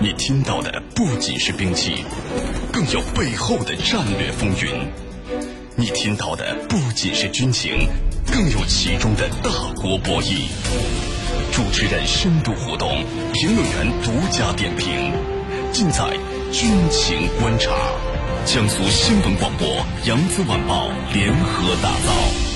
你听到的不仅是兵器，更有背后的战略风云；你听到的不仅是军情，更有其中的大国博弈。主持人深度互动，评论员独家点评，尽在军情观察。江苏新闻广播、扬子晚报联合打造。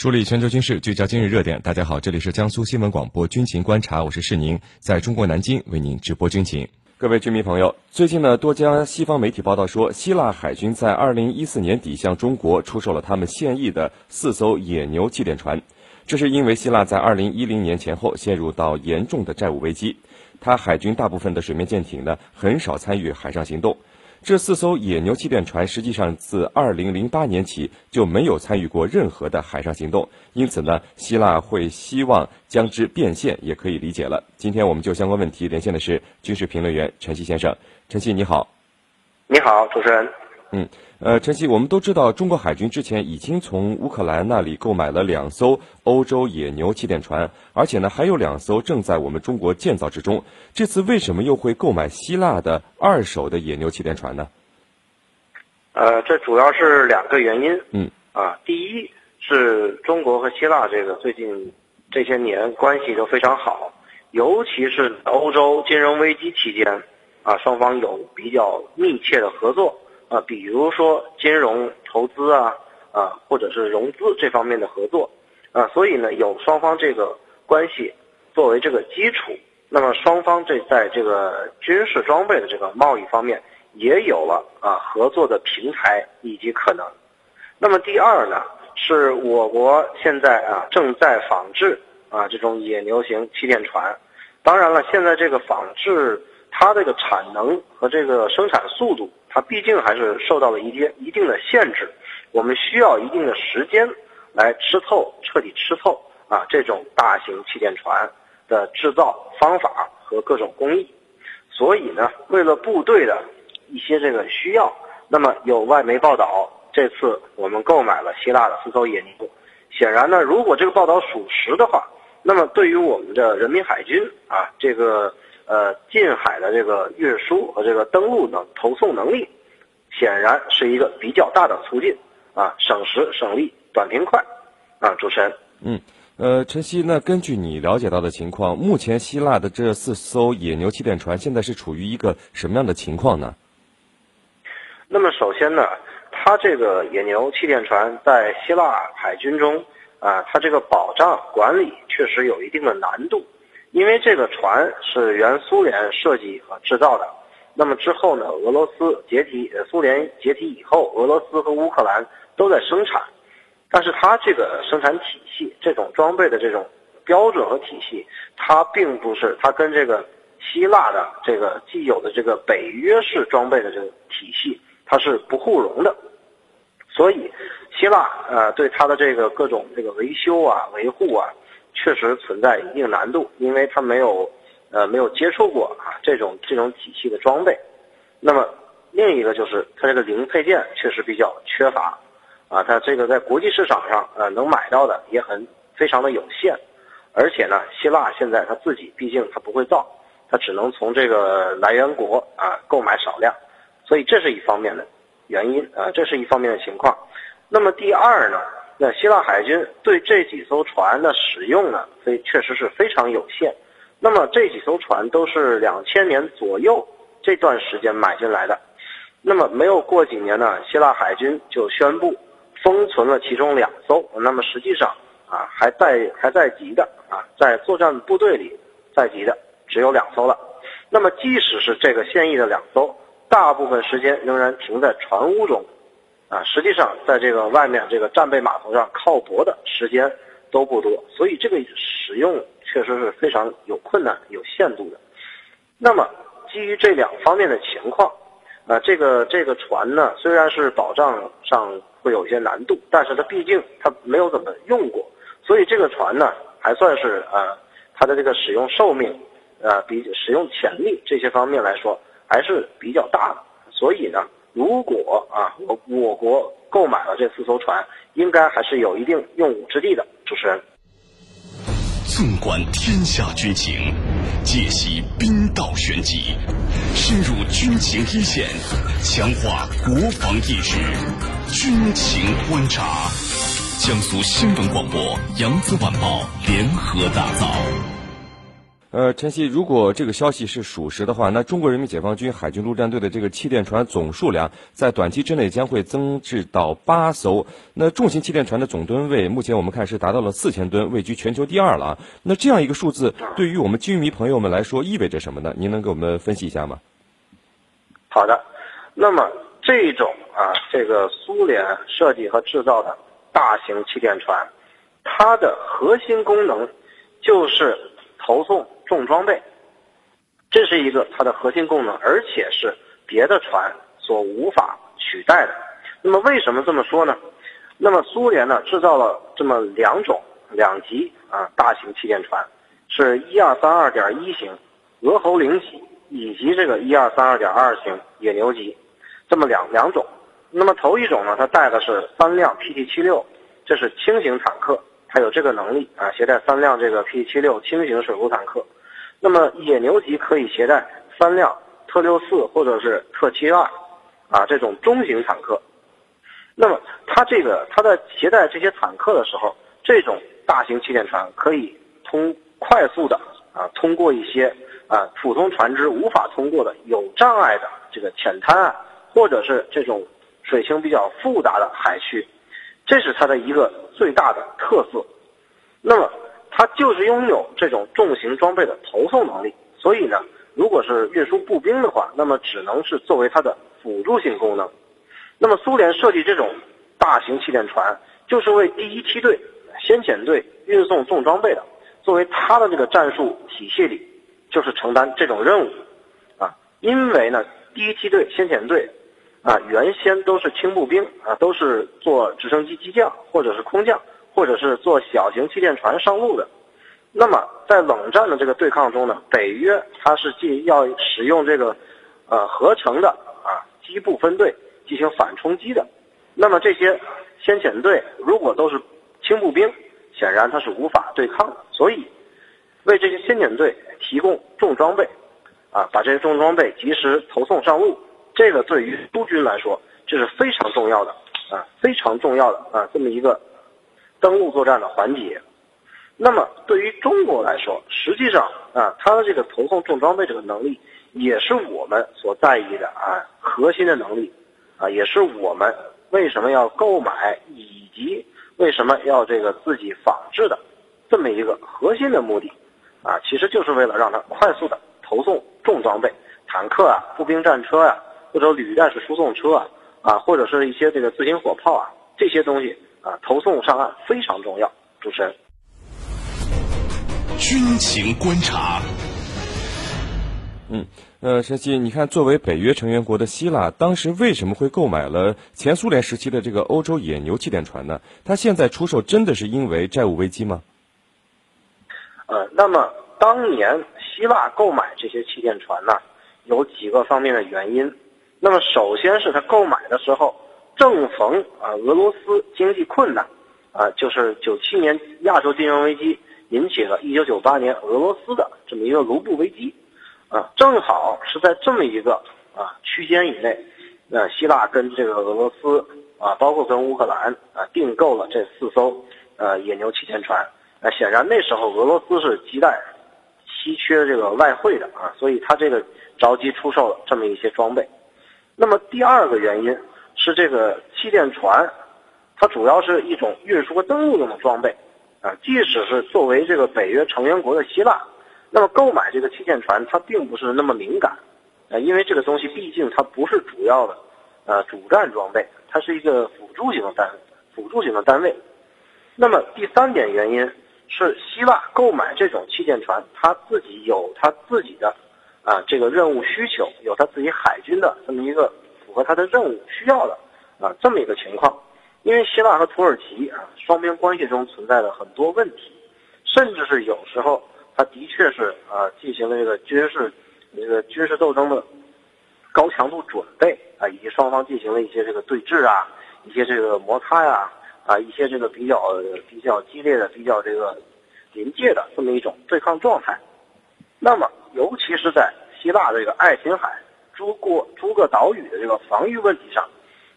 梳理全球军事，聚焦今日热点。大家好，这里是江苏新闻广播军情观察，我是世宁，在中国南京为您直播军情。各位军迷朋友，最近呢，多家西方媒体报道说，希腊海军在二零一四年底向中国出售了他们现役的四艘野牛气垫船，这是因为希腊在二零一零年前后陷入到严重的债务危机。它海军大部分的水面舰艇呢，很少参与海上行动。这四艘野牛气垫船实际上自2008年起就没有参与过任何的海上行动，因此呢，希腊会希望将之变现，也可以理解了。今天我们就相关问题连线的是军事评论员陈曦先生。陈曦，你好。你好，主持人。嗯。呃，晨曦，我们都知道，中国海军之前已经从乌克兰那里购买了两艘欧洲野牛气垫船，而且呢，还有两艘正在我们中国建造之中。这次为什么又会购买希腊的二手的野牛气垫船呢？呃，这主要是两个原因。嗯。啊，第一是中国和希腊这个最近这些年关系都非常好，尤其是欧洲金融危机期间，啊，双方有比较密切的合作。啊，比如说金融投资啊，啊，或者是融资这方面的合作，啊，所以呢，有双方这个关系作为这个基础，那么双方这在这个军事装备的这个贸易方面也有了啊合作的平台以及可能。那么第二呢，是我国现在啊正在仿制啊这种野牛型气垫船，当然了，现在这个仿制它这个产能和这个生产速度。它毕竟还是受到了一些一定的限制，我们需要一定的时间来吃透、彻底吃透啊这种大型气垫船的制造方法和各种工艺。所以呢，为了部队的一些这个需要，那么有外媒报道，这次我们购买了希腊的四艘野牛。显然呢，如果这个报道属实的话，那么对于我们的人民海军啊，这个。呃，近海的这个运输和这个登陆能投送能力，显然是一个比较大的促进啊，省时省力，短平快啊。主持人，嗯，呃，晨曦，那根据你了解到的情况，目前希腊的这四艘野牛气垫船现在是处于一个什么样的情况呢？那么首先呢，它这个野牛气垫船在希腊海军中啊，它这个保障管理确实有一定的难度。因为这个船是原苏联设计和制造的，那么之后呢，俄罗斯解体，苏联解体以后，俄罗斯和乌克兰都在生产，但是它这个生产体系，这种装备的这种标准和体系，它并不是它跟这个希腊的这个既有的这个北约式装备的这个体系，它是不互容的，所以希腊呃对它的这个各种这个维修啊、维护啊。确实存在一定难度，因为他没有，呃，没有接触过啊这种这种体系的装备。那么另一个就是它这个零配件确实比较缺乏，啊，它这个在国际市场上呃能买到的也很非常的有限，而且呢，希腊现在它自己毕竟它不会造，它只能从这个来源国啊购买少量，所以这是一方面的原因啊，这是一方面的情况。那么第二呢？那希腊海军对这几艘船的使用呢，非确实是非常有限。那么这几艘船都是两千年左右这段时间买进来的。那么没有过几年呢，希腊海军就宣布封存了其中两艘。那么实际上啊，还在还在籍的啊，在作战部队里在籍的只有两艘了。那么即使是这个现役的两艘，大部分时间仍然停在船坞中。啊，实际上在这个外面这个战备码头上靠泊的时间都不多，所以这个使用确实是非常有困难、有限度的。那么基于这两方面的情况，啊，这个这个船呢，虽然是保障上会有一些难度，但是它毕竟它没有怎么用过，所以这个船呢还算是呃它的这个使用寿命，呃比使用潜力这些方面来说还是比较大的，所以呢。如果啊，我我国购买了这四艘船，应该还是有一定用武之地的。主持人，纵观天下军情，解析兵道玄机，深入军情一线，强化国防意识，军情观察。江苏新闻广播、扬子晚报联合打造。呃，陈曦，如果这个消息是属实的话，那中国人民解放军海军陆战队的这个气垫船总数量在短期之内将会增至到八艘。那重型气垫船的总吨位，目前我们看是达到了四千吨，位居全球第二了啊。那这样一个数字，对于我们军迷朋友们来说意味着什么呢？您能给我们分析一下吗？好的，那么这种啊，这个苏联设计和制造的大型气垫船，它的核心功能就是投送。重装备，这是一个它的核心功能，而且是别的船所无法取代的。那么为什么这么说呢？那么苏联呢制造了这么两种两级啊大型气垫船，是一二三二点一型鹅喉领级以及这个一二三二点二型野牛级，这么两两种。那么头一种呢，它带的是三辆 PT 七六，这是轻型坦克，它有这个能力啊，携带三辆这个 PT 七六轻型水陆坦克。那么野牛级可以携带三辆特六四或者是特七二，啊这种中型坦克。那么它这个它在携带这些坦克的时候，这种大型气垫船可以通快速的啊通过一些啊普通船只无法通过的有障碍的这个浅滩啊，或者是这种水情比较复杂的海区，这是它的一个最大的特色。那么。它就是拥有这种重型装备的投送能力，所以呢，如果是运输步兵的话，那么只能是作为它的辅助性功能。那么苏联设计这种大型气垫船，就是为第一梯队先遣队运送重装备的，作为它的这个战术体系里，就是承担这种任务啊。因为呢，第一梯队先遣队啊，原先都是轻步兵啊，都是做直升机机降或者是空降。或者是坐小型气垫船上路的，那么在冷战的这个对抗中呢，北约它是进要使用这个，呃合成的啊机步分队进行反冲击的，那么这些先遣队如果都是轻步兵，显然它是无法对抗的，所以为这些先遣队提供重装备，啊把这些重装备及时投送上路，这个对于苏军来说这是非常重要的啊非常重要的啊这么一个。登陆作战的环节，那么对于中国来说，实际上啊，它的这个投送重装备这个能力，也是我们所在意的啊核心的能力，啊，也是我们为什么要购买以及为什么要这个自己仿制的这么一个核心的目的，啊，其实就是为了让它快速的投送重装备，坦克啊、步兵战车啊，或者履带式输送车啊，啊，或者是一些这个自行火炮啊这些东西。啊，投送上岸非常重要。主持人，军情观察。嗯，呃，陈曦，你看，作为北约成员国的希腊，当时为什么会购买了前苏联时期的这个欧洲野牛气垫船呢？它现在出售真的是因为债务危机吗？呃，那么当年希腊购买这些气垫船呢，有几个方面的原因。那么首先是他购买的时候。正逢啊，俄罗斯经济困难，啊，就是九七年亚洲金融危机引起了一九九八年俄罗斯的这么一个卢布危机，啊，正好是在这么一个啊区间以内，那希腊跟这个俄罗斯啊，包括跟乌克兰啊订购了这四艘呃野牛气垫船，那显然那时候俄罗斯是亟待稀缺这个外汇的啊，所以他这个着急出售了这么一些装备。那么第二个原因。是这个气垫船，它主要是一种运输和登陆用的装备，啊，即使是作为这个北约成员国的希腊，那么购买这个气垫船，它并不是那么敏感，啊，因为这个东西毕竟它不是主要的，呃，主战装备，它是一个辅助型的单，辅助型的单位。那么第三点原因是希腊购买这种气垫船，它自己有它自己的，啊，这个任务需求，有它自己海军的这么一个。符合他的任务需要的啊，这么一个情况，因为希腊和土耳其啊双边关系中存在的很多问题，甚至是有时候他的确是啊进行了这个军事这个军事斗争的高强度准备啊，以及双方进行了一些这个对峙啊，一些这个摩擦呀啊，一些这个比较比较激烈的、比较这个临界的这么一种对抗状态。那么，尤其是在希腊这个爱琴海诸过诸个岛屿的这个防御问题上，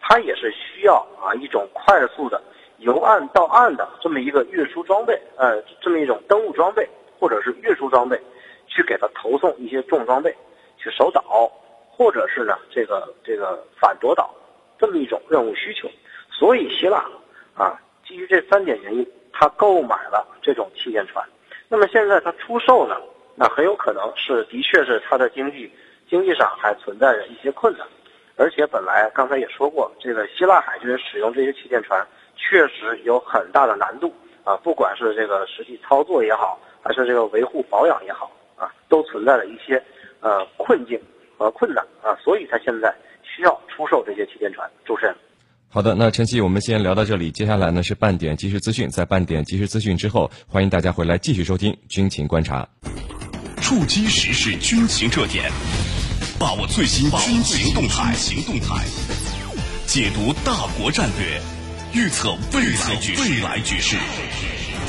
它也是需要啊一种快速的由岸到岸的这么一个运输装备，呃，这么一种登陆装备或者是运输装备，去给它投送一些重装备，去守岛，或者是呢这个这个反夺岛，这么一种任务需求。所以希腊啊，基于这三点原因，他购买了这种气垫船。那么现在他出售呢，那很有可能是的确是他的经济经济上还存在着一些困难。而且本来刚才也说过，这个希腊海军使用这些气垫船确实有很大的难度啊，不管是这个实际操作也好，还是这个维护保养也好啊，都存在了一些呃困境和困难啊，所以他现在需要出售这些气垫船。主持人。好的，那晨曦，我们先聊到这里。接下来呢是半点即时资讯，在半点即时资讯之后，欢迎大家回来继续收听军情观察，触击时事军情热点，把握最新军情动态，行动态，解读大国战略，预测未来局势，未来局势。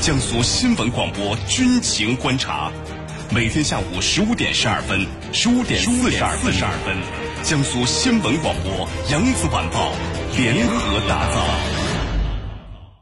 江苏新闻广播军情观察，每天下午十五点十二分，十五点四十二分，江苏新闻广播扬子晚报。联合打造。